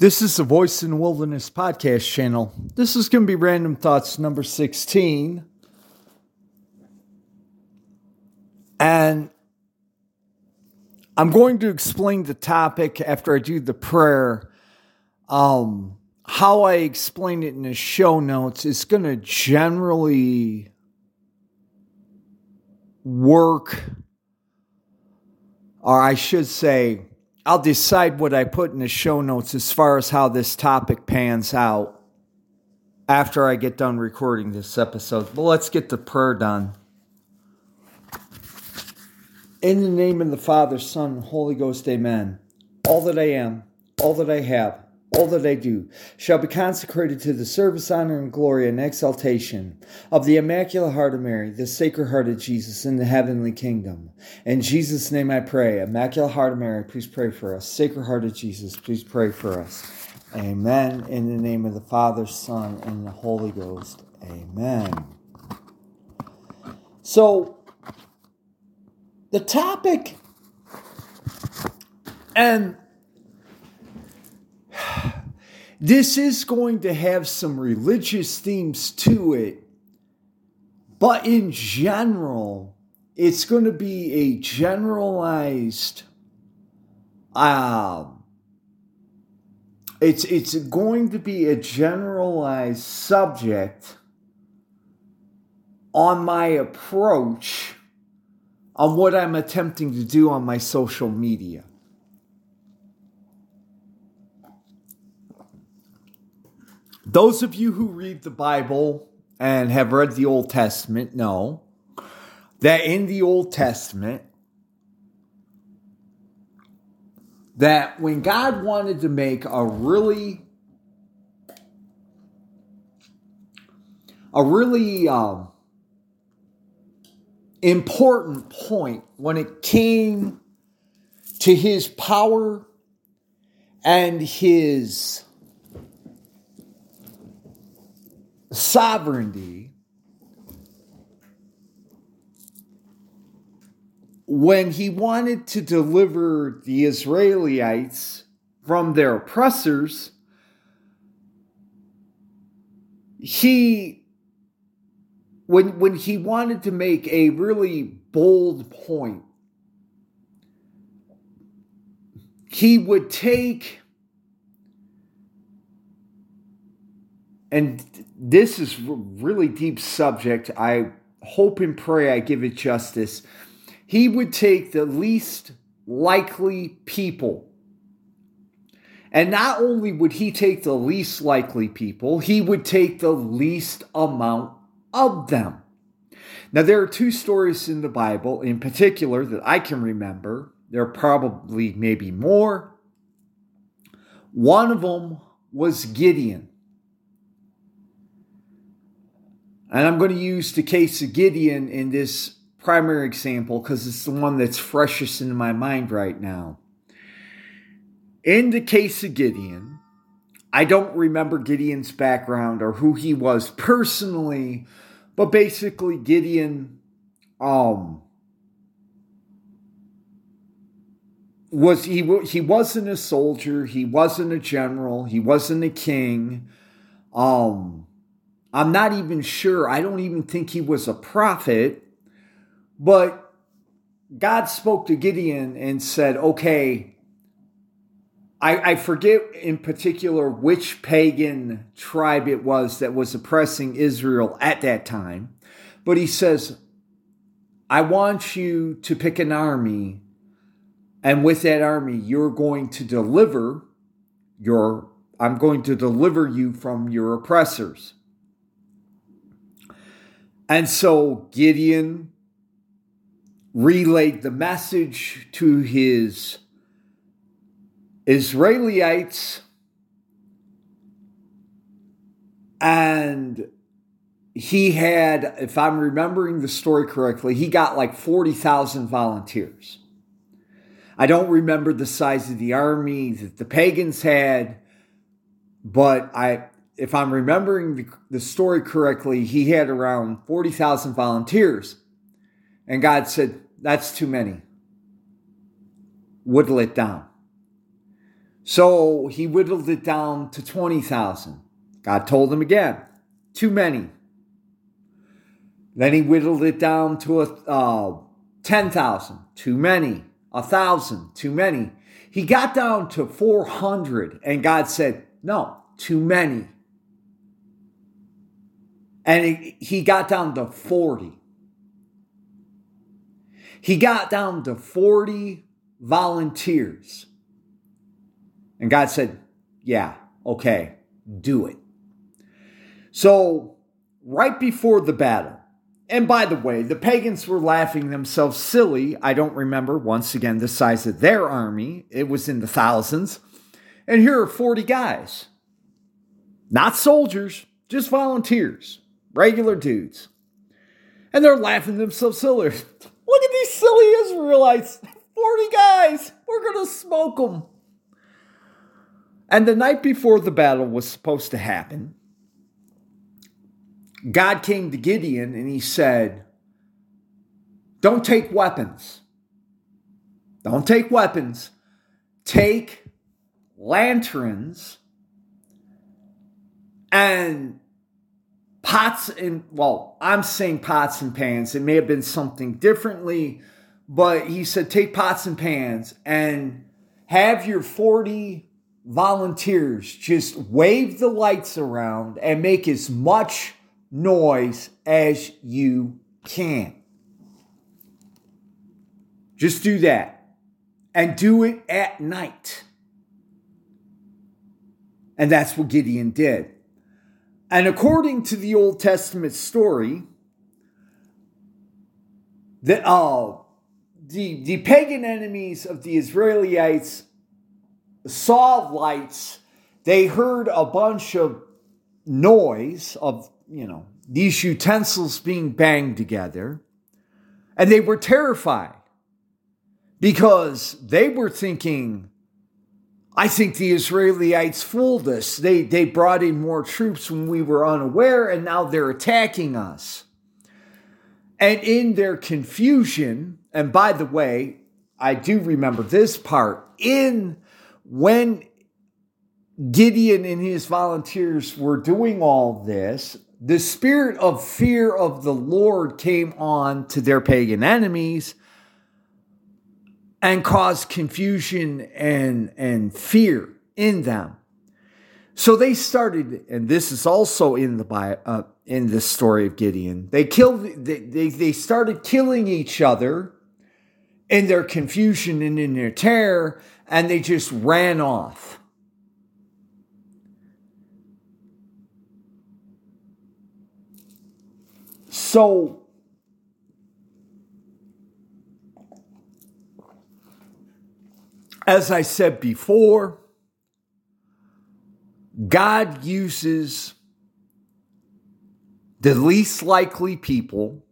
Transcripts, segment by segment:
This is the Voice in the Wilderness podcast channel. This is going to be Random Thoughts number 16. And I'm going to explain the topic after I do the prayer. Um, how I explain it in the show notes is going to generally work, or I should say, I'll decide what I put in the show notes as far as how this topic pans out after I get done recording this episode. But let's get the prayer done. In the name of the Father, Son, Holy Ghost, amen. All that I am, all that I have, all that I do shall be consecrated to the service, honor, and glory and exaltation of the Immaculate Heart of Mary, the Sacred Heart of Jesus in the heavenly kingdom. In Jesus' name I pray. Immaculate Heart of Mary, please pray for us. Sacred Heart of Jesus, please pray for us. Amen. In the name of the Father, Son, and the Holy Ghost. Amen. So, the topic and this is going to have some religious themes to it, but in general, it's going to be a generalized. Um, it's it's going to be a generalized subject on my approach on what I'm attempting to do on my social media. Those of you who read the Bible and have read the Old Testament know that in the Old Testament, that when God wanted to make a really a really um, important point when it came to his power and his sovereignty when he wanted to deliver the Israelites from their oppressors, he when when he wanted to make a really bold point, he would take and this is a really deep subject. I hope and pray I give it justice. He would take the least likely people. And not only would he take the least likely people, he would take the least amount of them. Now, there are two stories in the Bible in particular that I can remember. There are probably maybe more. One of them was Gideon. And I'm going to use the case of Gideon in this primary example because it's the one that's freshest in my mind right now. In the case of Gideon, I don't remember Gideon's background or who he was personally, but basically Gideon um was he he wasn't a soldier, he wasn't a general, he wasn't a king. Um I'm not even sure. I don't even think he was a prophet. But God spoke to Gideon and said, okay, I, I, forget in particular which pagan tribe it was that was oppressing Israel at that time. But he says, I want you to pick an army, and with that army, you're going to deliver your, I'm going to deliver you from your oppressors. And so Gideon relayed the message to his Israelites and he had, if I'm remembering the story correctly, he got like 40,000 volunteers. I don't remember the size of the army that the pagans had, but I if I'm remembering the, the story correctly, he had around 40,000 volunteers. And God said, That's too many. Whittle it down. So he whittled it down to 20,000. God told him again, too many. Then he whittled it down to a, uh, 10,000, too many. A thousand, too many. He got down to 400 and God said, no, too many. And he got down to 40. He got down to 40 volunteers. And God said, Yeah, okay, do it. So, right before the battle, and by the way, the pagans were laughing themselves silly. I don't remember, once again, the size of their army. It was in the thousands. And here are 40 guys. Not soldiers, just volunteers, regular dudes. And they're laughing themselves silly. Look at these silly Israelites. 40 guys. We're going to smoke them. And the night before the battle was supposed to happen, God came to Gideon and he said, Don't take weapons. Don't take weapons. Take lanterns and pots and, well, I'm saying pots and pans. It may have been something differently, but he said, Take pots and pans and have your 40 volunteers just wave the lights around and make as much noise as you can. Just do that. And do it at night. And that's what Gideon did. And according to the Old Testament story, that uh, the, the pagan enemies of the Israelites saw lights. They heard a bunch of noise of you know, these utensils being banged together. And they were terrified because they were thinking, I think the Israelites fooled us. They, they brought in more troops when we were unaware, and now they're attacking us. And in their confusion, and by the way, I do remember this part, in when Gideon and his volunteers were doing all this, the spirit of fear of the Lord came on to their pagan enemies and cause confusion and, and fear in them. So they started, and this is also in the uh, in the story of Gideon. They killed. They, they they started killing each other in their confusion and in their terror, and they just ran off. So, as I said before, God uses the least likely people.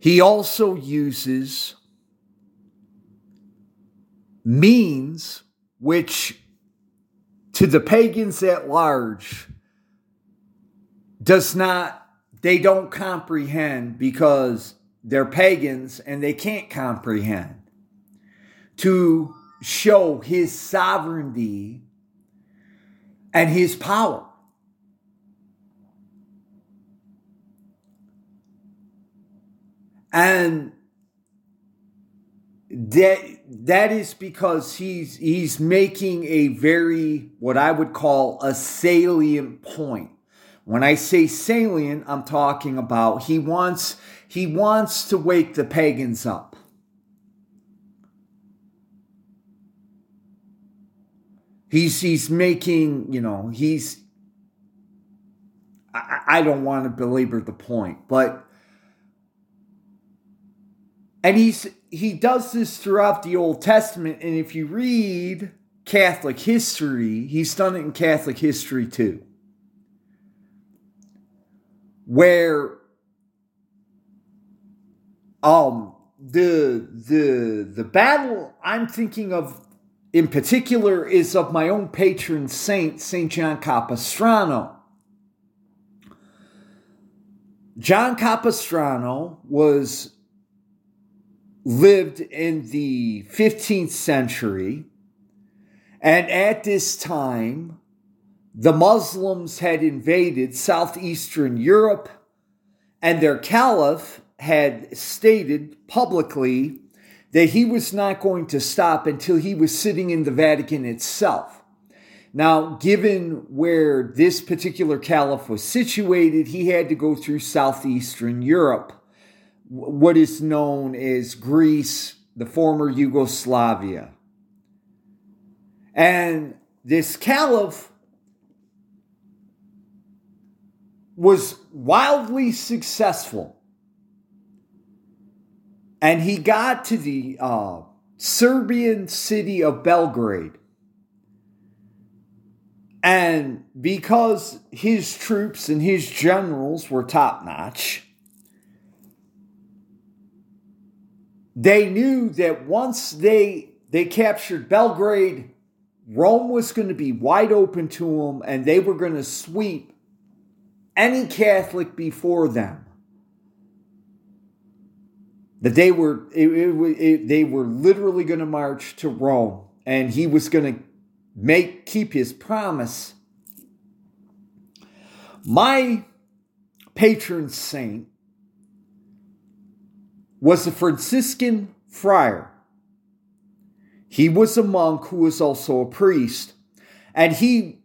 He also uses means which to the pagans at large does not they don't comprehend because they're pagans and they can't comprehend. To show his sovereignty and his power. And that that is because he's he's making a very what I would call a salient point when I say salient, I'm talking about he wants he wants to wake the pagans up. He's he's making, you know, he's I, I don't want to belabor the point, but and he's he does this throughout the Old Testament, and if you read Catholic history, he's done it in Catholic history too. Where um the the the battle I'm thinking of in particular is of my own patron saint Saint John Capistrano. John Capistrano was lived in the 15th century And at this time, the Muslims had invaded southeastern Europe, and their caliph had stated publicly that he was not going to stop until he was sitting in the Vatican itself. Now, given where this particular caliph was situated, he had to go through southeastern Europe, what is known as Greece, the former Yugoslavia. And this caliph was wildly successful. And he got to the uh, Serbian city of Belgrade. And because his troops and his generals were top notch, they knew that once they they captured Belgrade, Rome was going to be wide open to them and they were going to sweep any Catholic before them. That they were it, it, it, they were literally going to march to Rome and he was going to make keep his promise. My patron saint was a Franciscan friar. He was a monk who was also a priest. And he,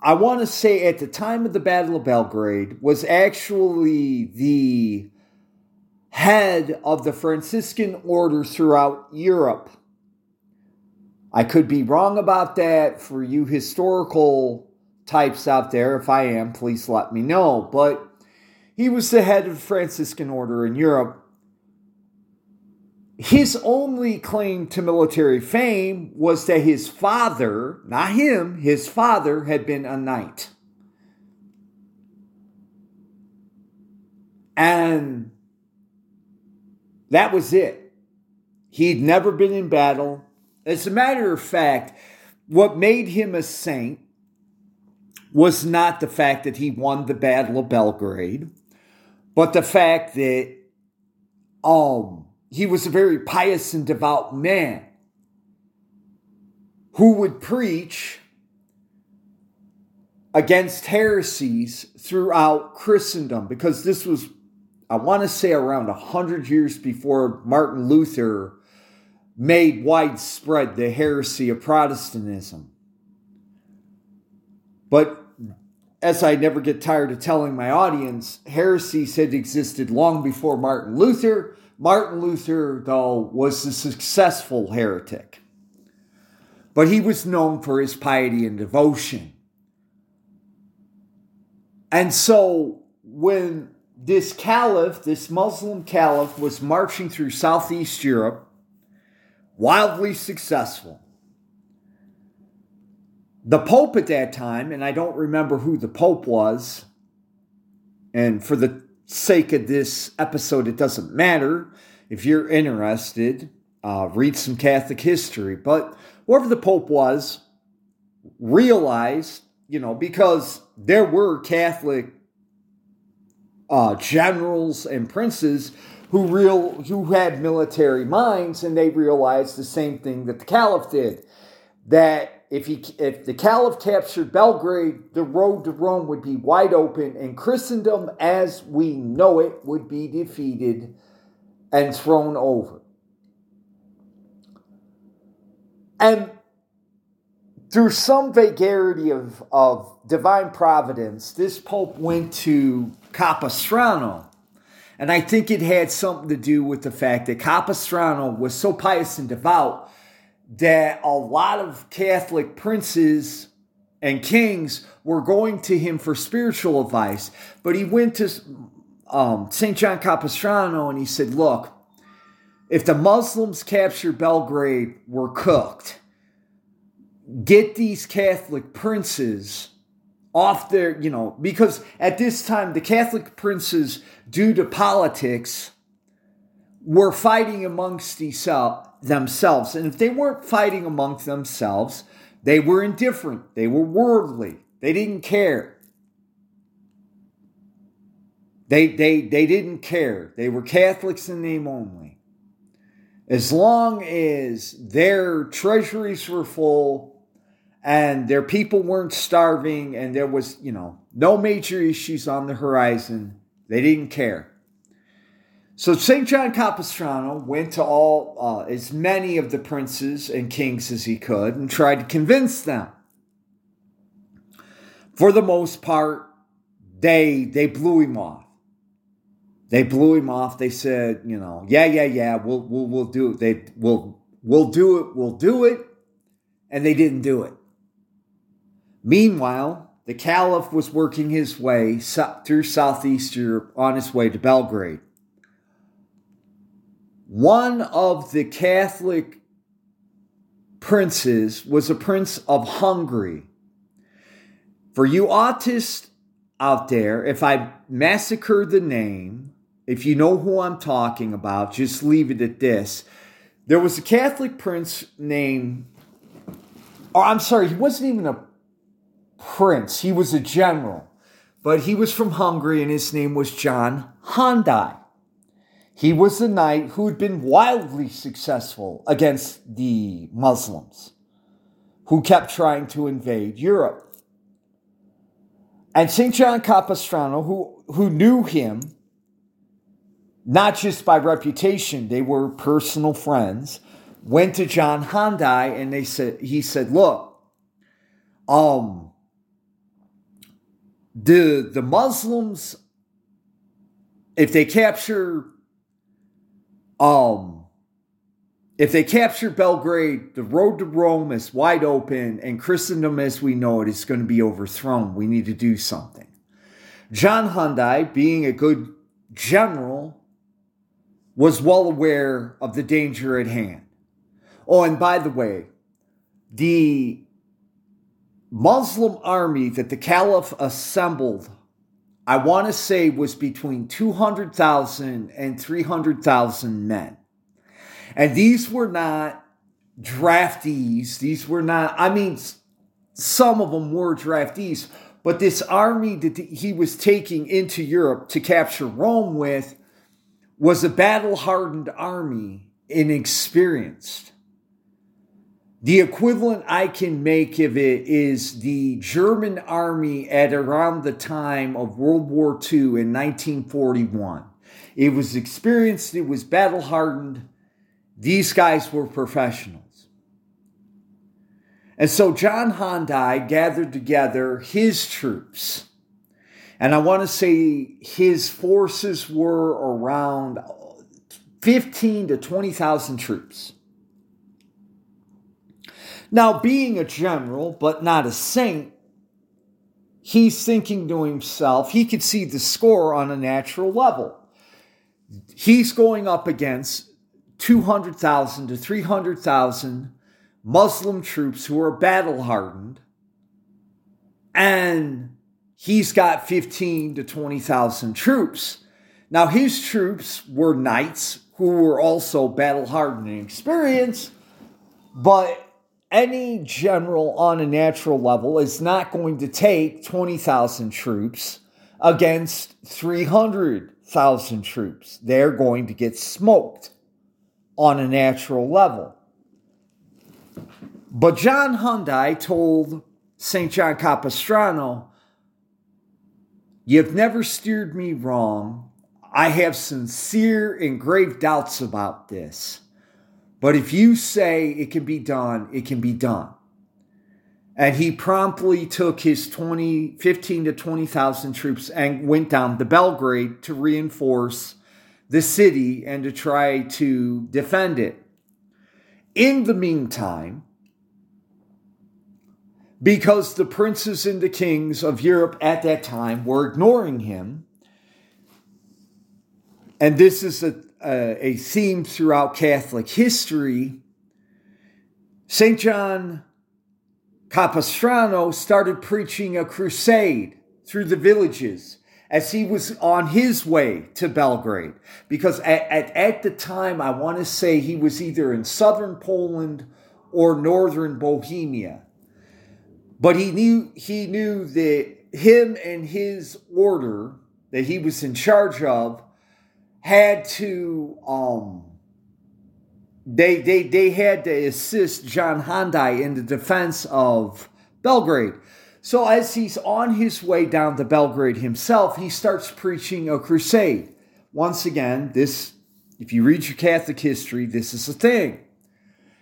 I want to say, at the time of the Battle of Belgrade, was actually the head of the Franciscan order throughout Europe. I could be wrong about that for you historical types out there. If I am, please let me know. But he was the head of the Franciscan order in Europe his only claim to military fame was that his father, not him, his father had been a knight. And that was it. He'd never been in battle. As a matter of fact, what made him a saint was not the fact that he won the Battle of Belgrade, but the fact that um, he was a very pious and devout man who would preach against heresies throughout Christendom because this was, I want to say, around 100 years before Martin Luther made widespread the heresy of Protestantism. But as I never get tired of telling my audience, heresies had existed long before Martin Luther Martin Luther, though, was a successful heretic, but he was known for his piety and devotion. And so when this caliph, this Muslim caliph, was marching through Southeast Europe, wildly successful, the Pope at that time, and I don't remember who the Pope was, and for the sake of this episode, it doesn't matter. If you're interested, uh, read some Catholic history. But whoever the Pope was, realized, you know, because there were Catholic uh, generals and princes who real who had military minds, and they realized the same thing that the Caliph did. That if he if the caliph captured Belgrade, the road to Rome would be wide open, and Christendom as we know it would be defeated and thrown over. And through some vagarity of, of divine providence, this pope went to Capistrano. And I think it had something to do with the fact that Capistrano was so pious and devout that a lot of Catholic princes and kings were going to him for spiritual advice. But he went to um, St. John Capistrano and he said, Look, if the Muslims capture Belgrade, we're cooked. Get these Catholic princes off their, you know, because at this time, the Catholic princes, due to politics, were fighting amongst uh, themselves. And if they weren't fighting amongst themselves, they were indifferent, they were worldly, they didn't care. They, they, they didn't care. They were Catholics in name only. As long as their treasuries were full, and their people weren't starving, and there was, you know, no major issues on the horizon. They didn't care. So St. John Capistrano went to all, uh, as many of the princes and kings as he could and tried to convince them. For the most part, they, they blew him off. They blew him off. They said, you know, yeah, yeah, yeah, we'll, we'll, we'll do it. They, we'll, we'll do it. We'll do it. And they didn't do it. Meanwhile, the Caliph was working his way through Southeast Europe on his way to Belgrade. One of the Catholic princes was a prince of Hungary. For you autists out there, if I massacre the name, if you know who I'm talking about, just leave it at this. There was a Catholic prince named, oh, I'm sorry, he wasn't even a prince, he was a general, but he was from Hungary and his name was John Hunyadi. He was a knight who had been wildly successful against the Muslims who kept trying to invade Europe. And St. John Capistrano, who, who knew him, not just by reputation, they were personal friends, went to John Hunyadi and they said, he said, look, um, the, the Muslims, if they capture um, if they capture Belgrade, the road to Rome is wide open, and Christendom as we know it is going to be overthrown. We need to do something. John Hunyadi, being a good general, was well aware of the danger at hand. Oh, and by the way, the Muslim army that the Caliph assembled I want to say was between 200,000 and 300,000 men. And these were not draftees. These were not, I mean, some of them were draftees, but this army that he was taking into Europe to capture Rome with was a battle hardened army, inexperienced. The equivalent I can make of it is the German army at around the time of World War II in 1941. It was experienced, it was battle hardened. These guys were professionals. And so John Hunyadi gathered together his troops. And I want to say his forces were around 15 to 20,000 troops. Now, being a general, but not a saint, he's thinking to himself, he could see the score on a natural level. He's going up against 200,000 to 300,000 Muslim troops who are battle hardened, and he's got 15 to 20,000 troops. Now, his troops were knights who were also battle hardened and experienced, but any general on a natural level is not going to take 20,000 troops against 300,000 troops. They're going to get smoked on a natural level. But John Hunyadi told St. John Capistrano, You've never steered me wrong. I have sincere and grave doubts about this. But if you say it can be done, it can be done. And he promptly took his 20, 15 to 20,000 troops and went down to Belgrade to reinforce the city and to try to defend it. In the meantime, because the princes and the kings of Europe at that time were ignoring him, and this is a Uh, a theme throughout Catholic history, St. John Capistrano started preaching a crusade through the villages as he was on his way to Belgrade. Because at, at, at the time, I want to say he was either in southern Poland or northern Bohemia. But he knew he knew that him and his order that he was in charge of had to um, they, they, they had to assist John Hunyadi in the defense of Belgrade. So, as he's on his way down to Belgrade himself, he starts preaching a crusade. Once again, this, if you read your Catholic history, this is a thing.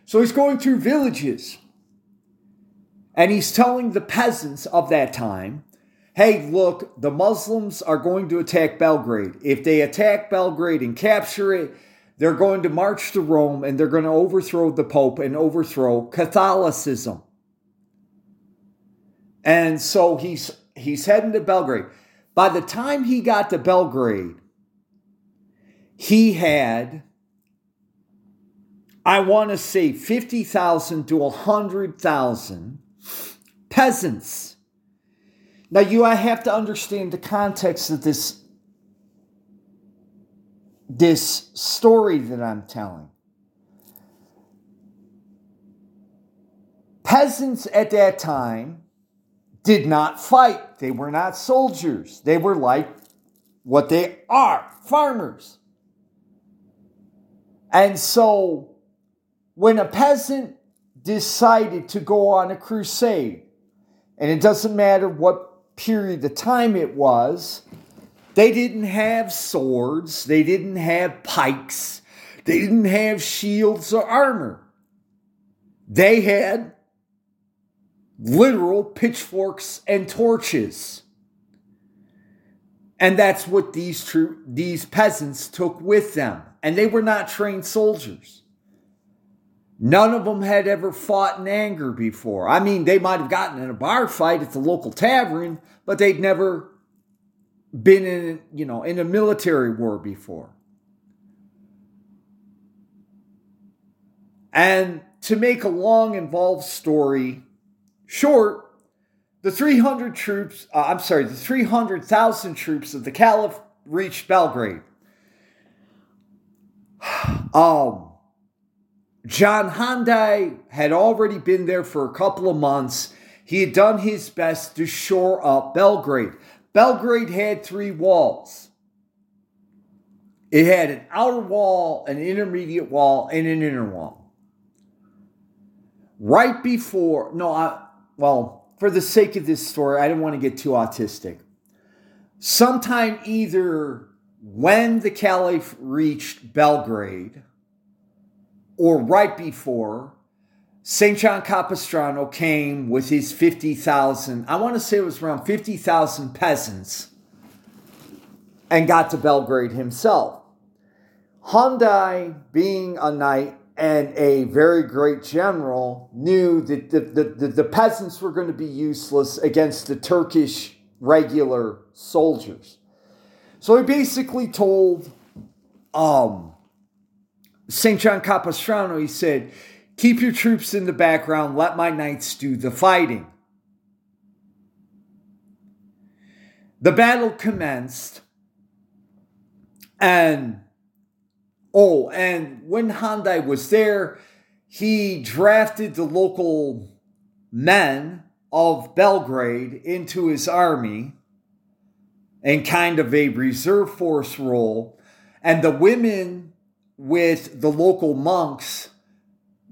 So, he's going through villages and he's telling the peasants of that time hey, look, the Muslims are going to attack Belgrade. If they attack Belgrade and capture it, they're going to march to Rome and they're going to overthrow the Pope and overthrow Catholicism. And so he's he's heading to Belgrade. By the time he got to Belgrade, he had I want to say 50,000 to 100,000 peasants. Now you I have to understand the context of this this story that I'm telling. Peasants at that time did not fight. They were not soldiers. They were like what they are farmers. And so when a peasant decided to go on a crusade, and it doesn't matter what period of time it was, they didn't have swords, they didn't have pikes, they didn't have shields or armor. They had literal pitchforks and torches. And that's what these these peasants took with them. And they were not trained soldiers. None of them had ever fought in anger before. I mean, they might have gotten in a bar fight at the local tavern, but they'd never been in, you know, in a military war before. And to make a long, involved story short, the 300 troops, uh, I'm sorry, the 300,000 troops of the Caliph reached Belgrade. Um, John Hunyadi had already been there for a couple of months. He had done his best to shore up Belgrade. Belgrade had three walls. It had an outer wall, an intermediate wall, and an inner wall. Right before, no, I, well, for the sake of this story, I didn't want to get too autistic. Sometime either when the Caliph reached Belgrade or right before, St. John Capistrano came with his 50,000, I want to say it was around 50,000 peasants, and got to Belgrade himself. Hunyadi, being a knight and a very great general, knew that the, the, the, the peasants were going to be useless against the Turkish regular soldiers. So he basically told um, St. John Capistrano, he said, Keep your troops in the background. Let my knights do the fighting. The battle commenced, and oh, and when Hunyadi was there, he drafted the local men of Belgrade into his army in kind of a reserve force role, and the women with the local monks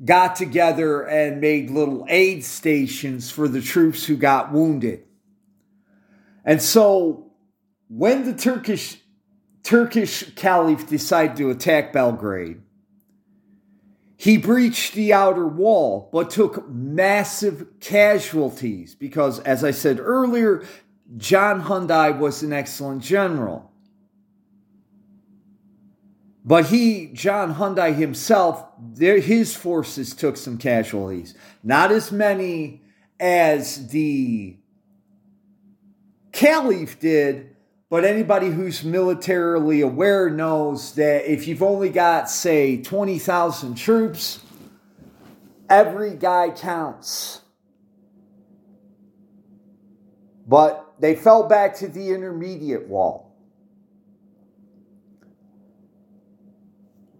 got together and made little aid stations for the troops who got wounded. And so when the Turkish Turkish Caliph decided to attack Belgrade, he breached the outer wall but took massive casualties because as I said earlier, John Hunyadi was an excellent general. But he, John Hunyadi himself, there, his forces took some casualties. Not as many as the Caliph did, but anybody who's militarily aware knows that if you've only got, say, 20,000 troops, every guy counts. But they fell back to the intermediate wall.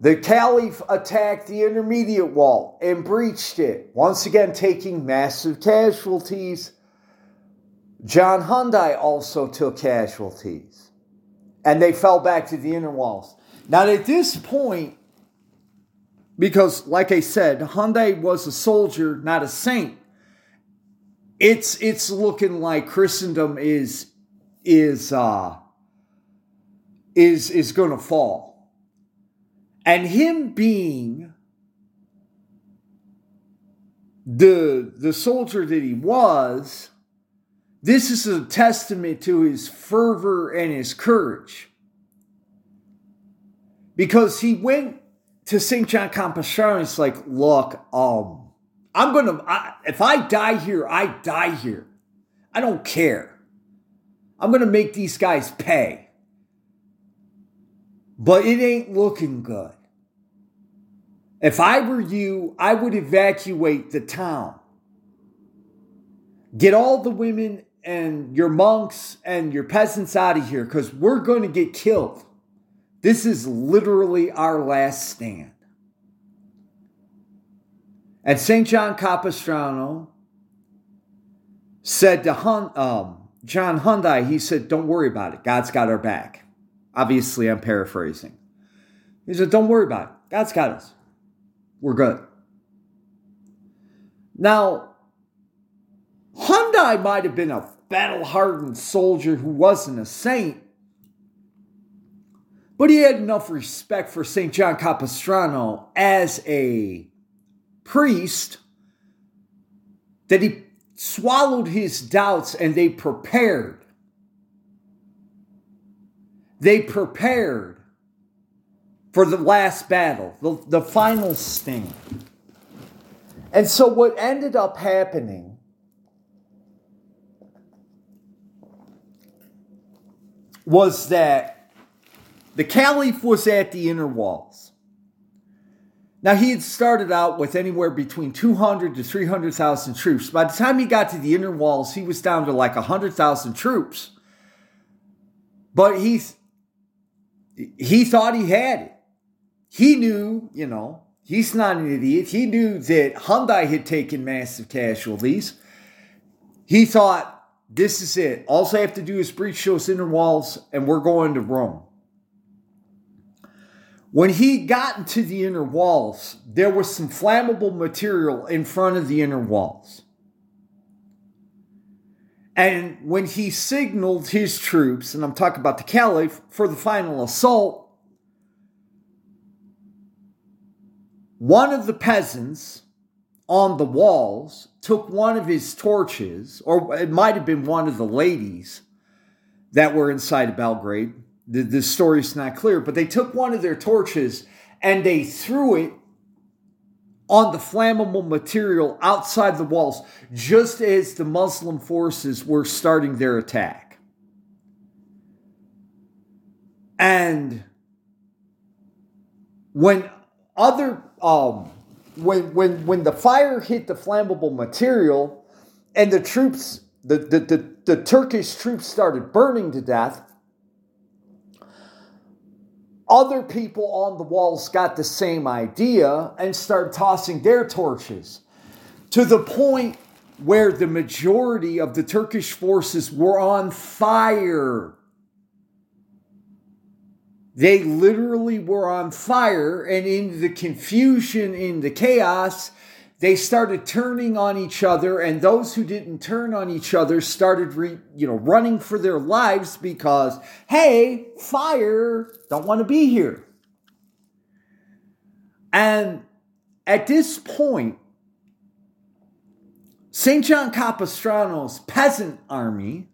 The Caliph attacked the intermediate wall and breached it, once again taking massive casualties. John Hunyadi also took casualties, and they fell back to the inner walls. Now, at this point, Because, like I said, Hunyadi was a soldier, not a saint. It's it's looking like Christendom is is uh is is gonna fall. And him being the the soldier that he was, this is a testament to his fervor and his courage. Because he went to St. John and it's like, look, um, I'm gonna I, if I die here, I die here. I don't care. I'm gonna make these guys pay. But it ain't looking good. If I were you, I would evacuate the town. Get all the women and your monks and your peasants out of here because we're going to get killed. This is literally our last stand. And St. John Capistrano said to Hun, um, John Hunyadi, he said, Don't worry about it. God's got our back. Obviously, I'm paraphrasing. He said, Don't worry about it. God's got us we're good. Now, Hunyadi might have been a battle hardened soldier who wasn't a saint, but he had enough respect for St. John Capistrano as a priest that he swallowed his doubts and they prepared. They prepared for the last battle, the, the final sting. And so, what ended up happening was that the caliph was at the inner walls. Now, he had started out with anywhere between 200 to 300,000 troops. By the time he got to the inner walls, he was down to like 100,000 troops. But he, he thought he had it he knew, you know, he's not an idiot. He knew that Hunyadi had taken massive casualties. He thought, this is it. All I have to do is breach those inner walls, and we're going to Rome. When he got into the inner walls, there was some flammable material in front of the inner walls. And when he signaled his troops, and I'm talking about the caliph, for the final assault, One of the peasants on the walls took one of his torches, or it might have been one of the ladies that were inside Belgrade. The, the story's not clear, but they took one of their torches and they threw it on the flammable material outside the walls, just as the Muslim forces were starting their attack. And when other um, when when when the fire hit the flammable material and the troops the, the, the, the Turkish troops started burning to death, other people on the walls got the same idea and started tossing their torches to the point where the majority of the Turkish forces were on fire. They literally were on fire, and in the confusion, in the chaos, they started turning on each other, and those who didn't turn on each other started, re, you know, running for their lives because, hey, fire, don't want to be here. And at this point, St. John Capistrano's peasant army,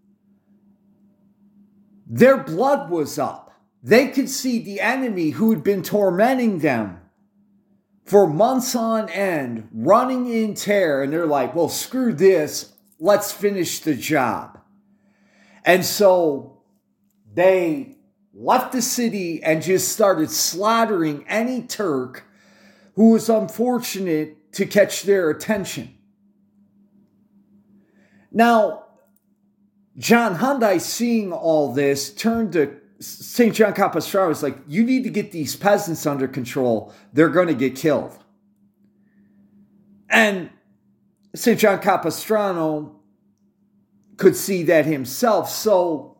their blood was up. They could see the enemy who had been tormenting them for months on end, running in terror, and they're like, well, screw this, let's finish the job. And so they left the city and just started slaughtering any Turk who was unfortunate to catch their attention. Now, John Hunyadi, seeing all this, turned to St. John Capistrano is like, you need to get these peasants under control. They're going to get killed. And St. John Capistrano could see that himself. So,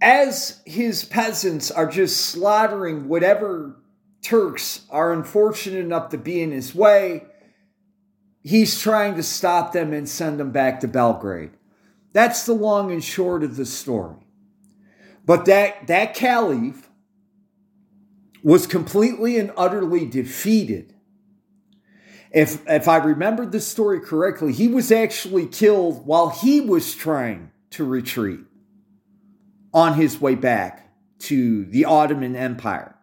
as his peasants are just slaughtering whatever Turks are unfortunate enough to be in his way, he's trying to stop them and send them back to Belgrade. That's the long and short of the story. But that, that caliph was completely and utterly defeated. If, if I remembered the story correctly, he was actually killed while he was trying to retreat on his way back to the Ottoman Empire.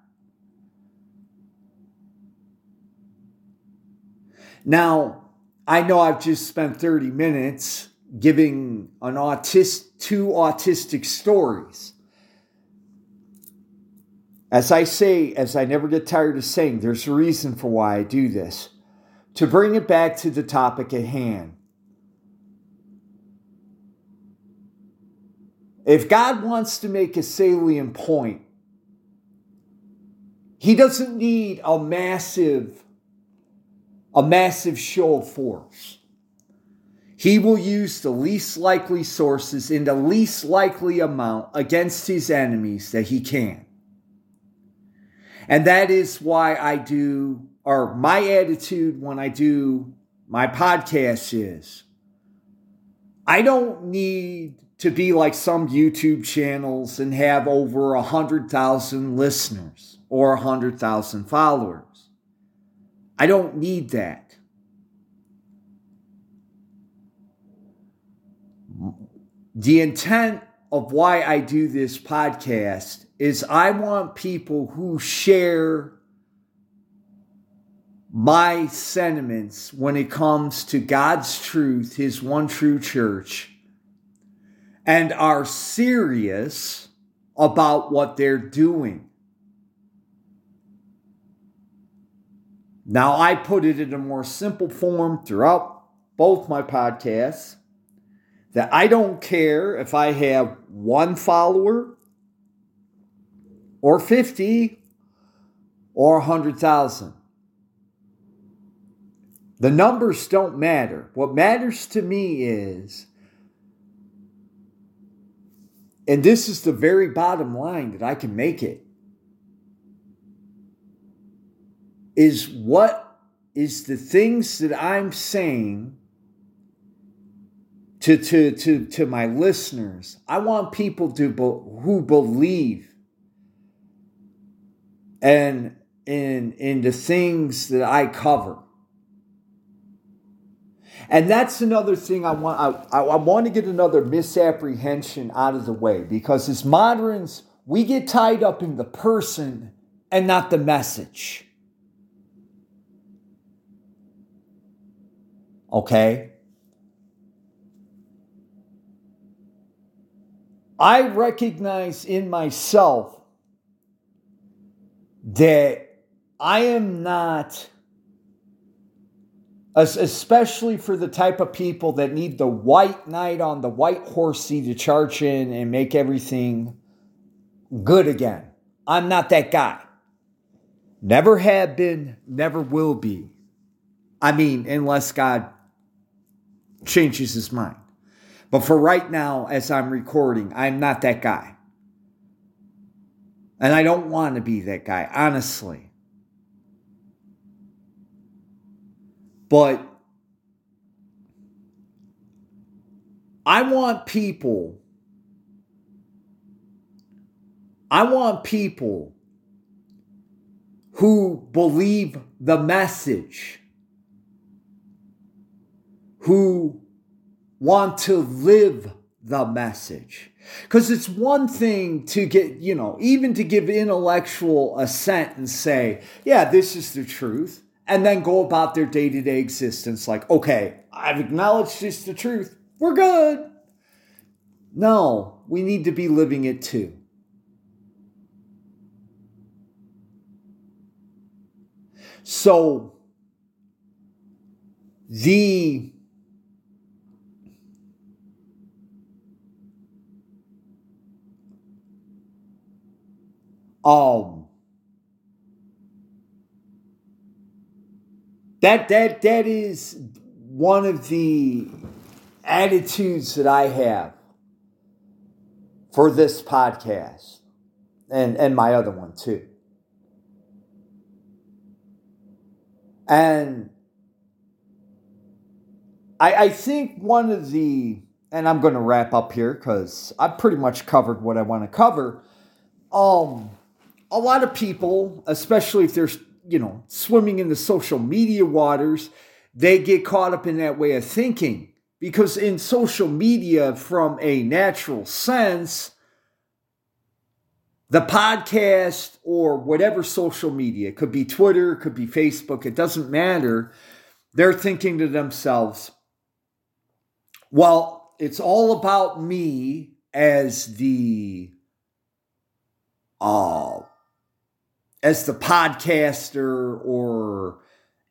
Now, I know I've just spent 30 minutes giving an autist two autistic stories. As I say, as I never get tired of saying, there's a reason for why I do this. To bring it back to the topic at hand. If God wants to make a salient point, he doesn't need a massive a massive show of force. He will use the least likely sources in the least likely amount against his enemies that he can. And that is why I do, or my attitude when I do my podcast is I don't need to be like some YouTube channels and have over a hundred thousand listeners or a hundred thousand followers. I don't need that. The intent of why I do this podcast is I want people who share my sentiments when it comes to God's truth, His one true church, and are serious about what they're doing. Now, I put it in a more simple form throughout both my podcasts that I don't care if I have one follower or 50 or 100,000. The numbers don't matter. What matters to me is, and this is the very bottom line that I can make it is what is the things that I'm saying to, to, to, to my listeners. I want people to be, who believe and in, in the things that I cover. And that's another thing I want. I, I want to get another misapprehension out of the way because as moderns, we get tied up in the person and not the message. Okay? I recognize in myself that I am not, especially for the type of people that need the white knight on the white horsey to charge in and make everything good again. I'm not that guy. Never have been, never will be. I mean, unless God changes his mind. But for right now, as I'm recording, I'm not that guy. And I don't want to be that guy, honestly. But I want people, I want people who believe the message who want to live the message. Because it's one thing to get, you know, even to give intellectual assent and say, yeah, this is the truth, and then go about their day to day existence like, okay, I've acknowledged this the truth. We're good. No, we need to be living it too. So, the Um, that that that is one of the attitudes that I have for this podcast and and my other one too. And I, I think one of the, and I'm going to wrap up here because I've pretty much covered what I want to cover. Um, a lot of people, especially if they're, you know, swimming in the social media waters, they get caught up in that way of thinking. Because in social media, from a natural sense, the podcast or whatever social media, could be Twitter, it could be Facebook, it doesn't matter. They're thinking to themselves, well, it's all about me as the uh as the podcaster or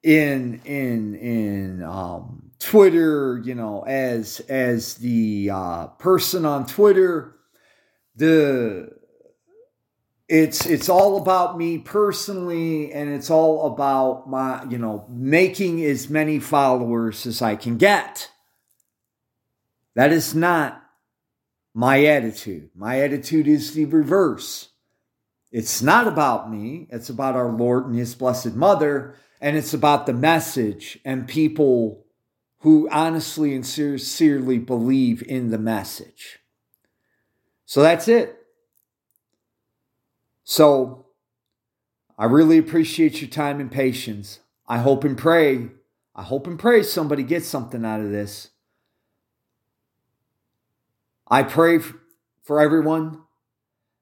in in in um Twitter, you know, as as the uh person on Twitter, the it's it's all about me personally and it's all about my you know making as many followers as I can get that is not my attitude. My attitude is the reverse. It's not about me, it's about our Lord and His Blessed Mother, and it's about the message and people who honestly and sincerely believe in the message. So that's it. So I really appreciate your time and patience. I hope and pray, I hope and pray somebody gets something out of this. I pray for everyone,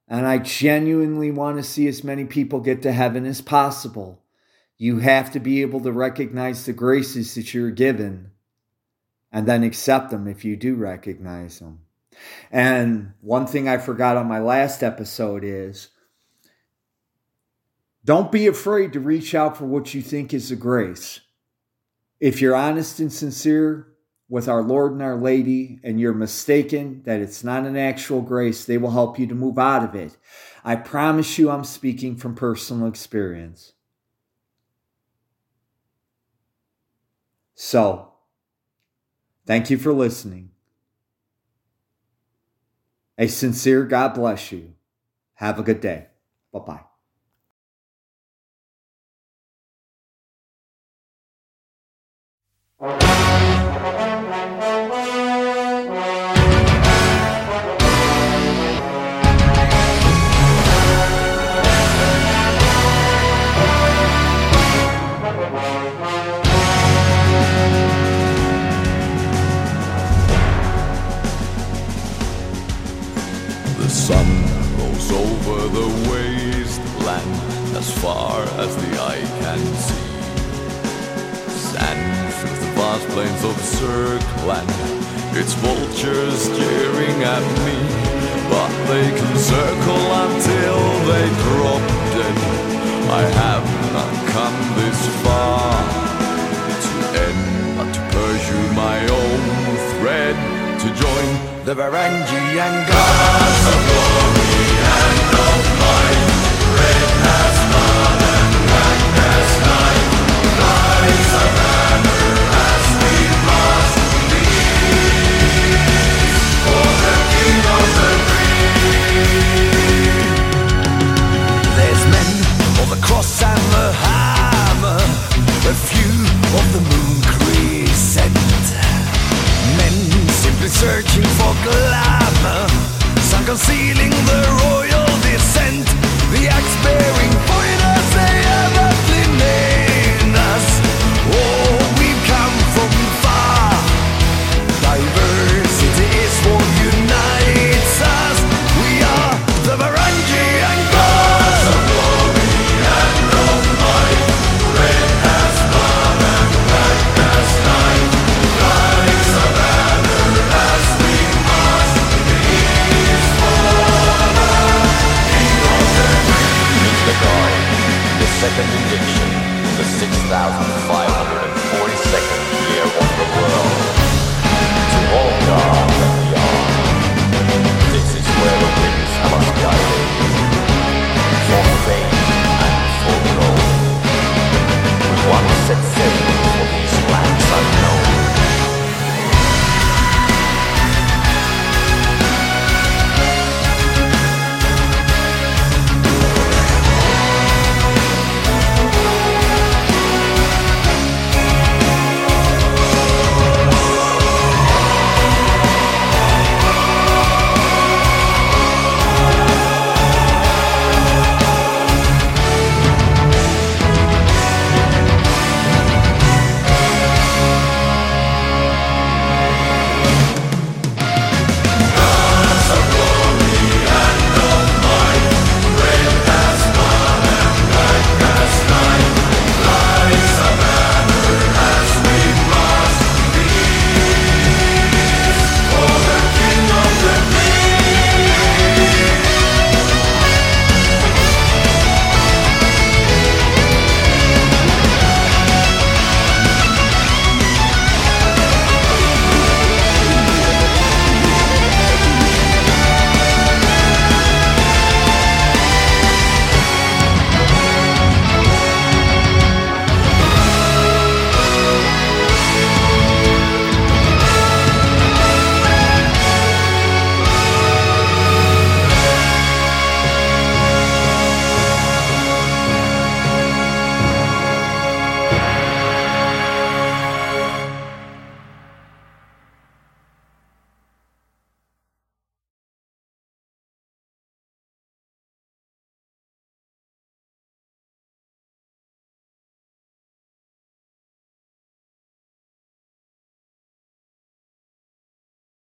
and I genuinely want to see as many people get to heaven as possible. You have to be able to recognize the graces that you're given and then accept them if you do recognize them. And one thing I forgot on my last episode is don't be afraid to reach out for what you think is a grace. If you're honest and sincere, with our Lord and our Lady and you're mistaken that it's not an actual grace, they will help you to move out of it. I promise you, I'm speaking from personal experience. So, thank you for listening. A sincere God bless you. Have a good day. Bye bye. Far as the eye can see. Sand fills the vast plains of Serkland, its vultures staring at me. But they can circle until they drop dead. I have not come this far to end, but to pursue my own thread, to join the Varangian gods of war.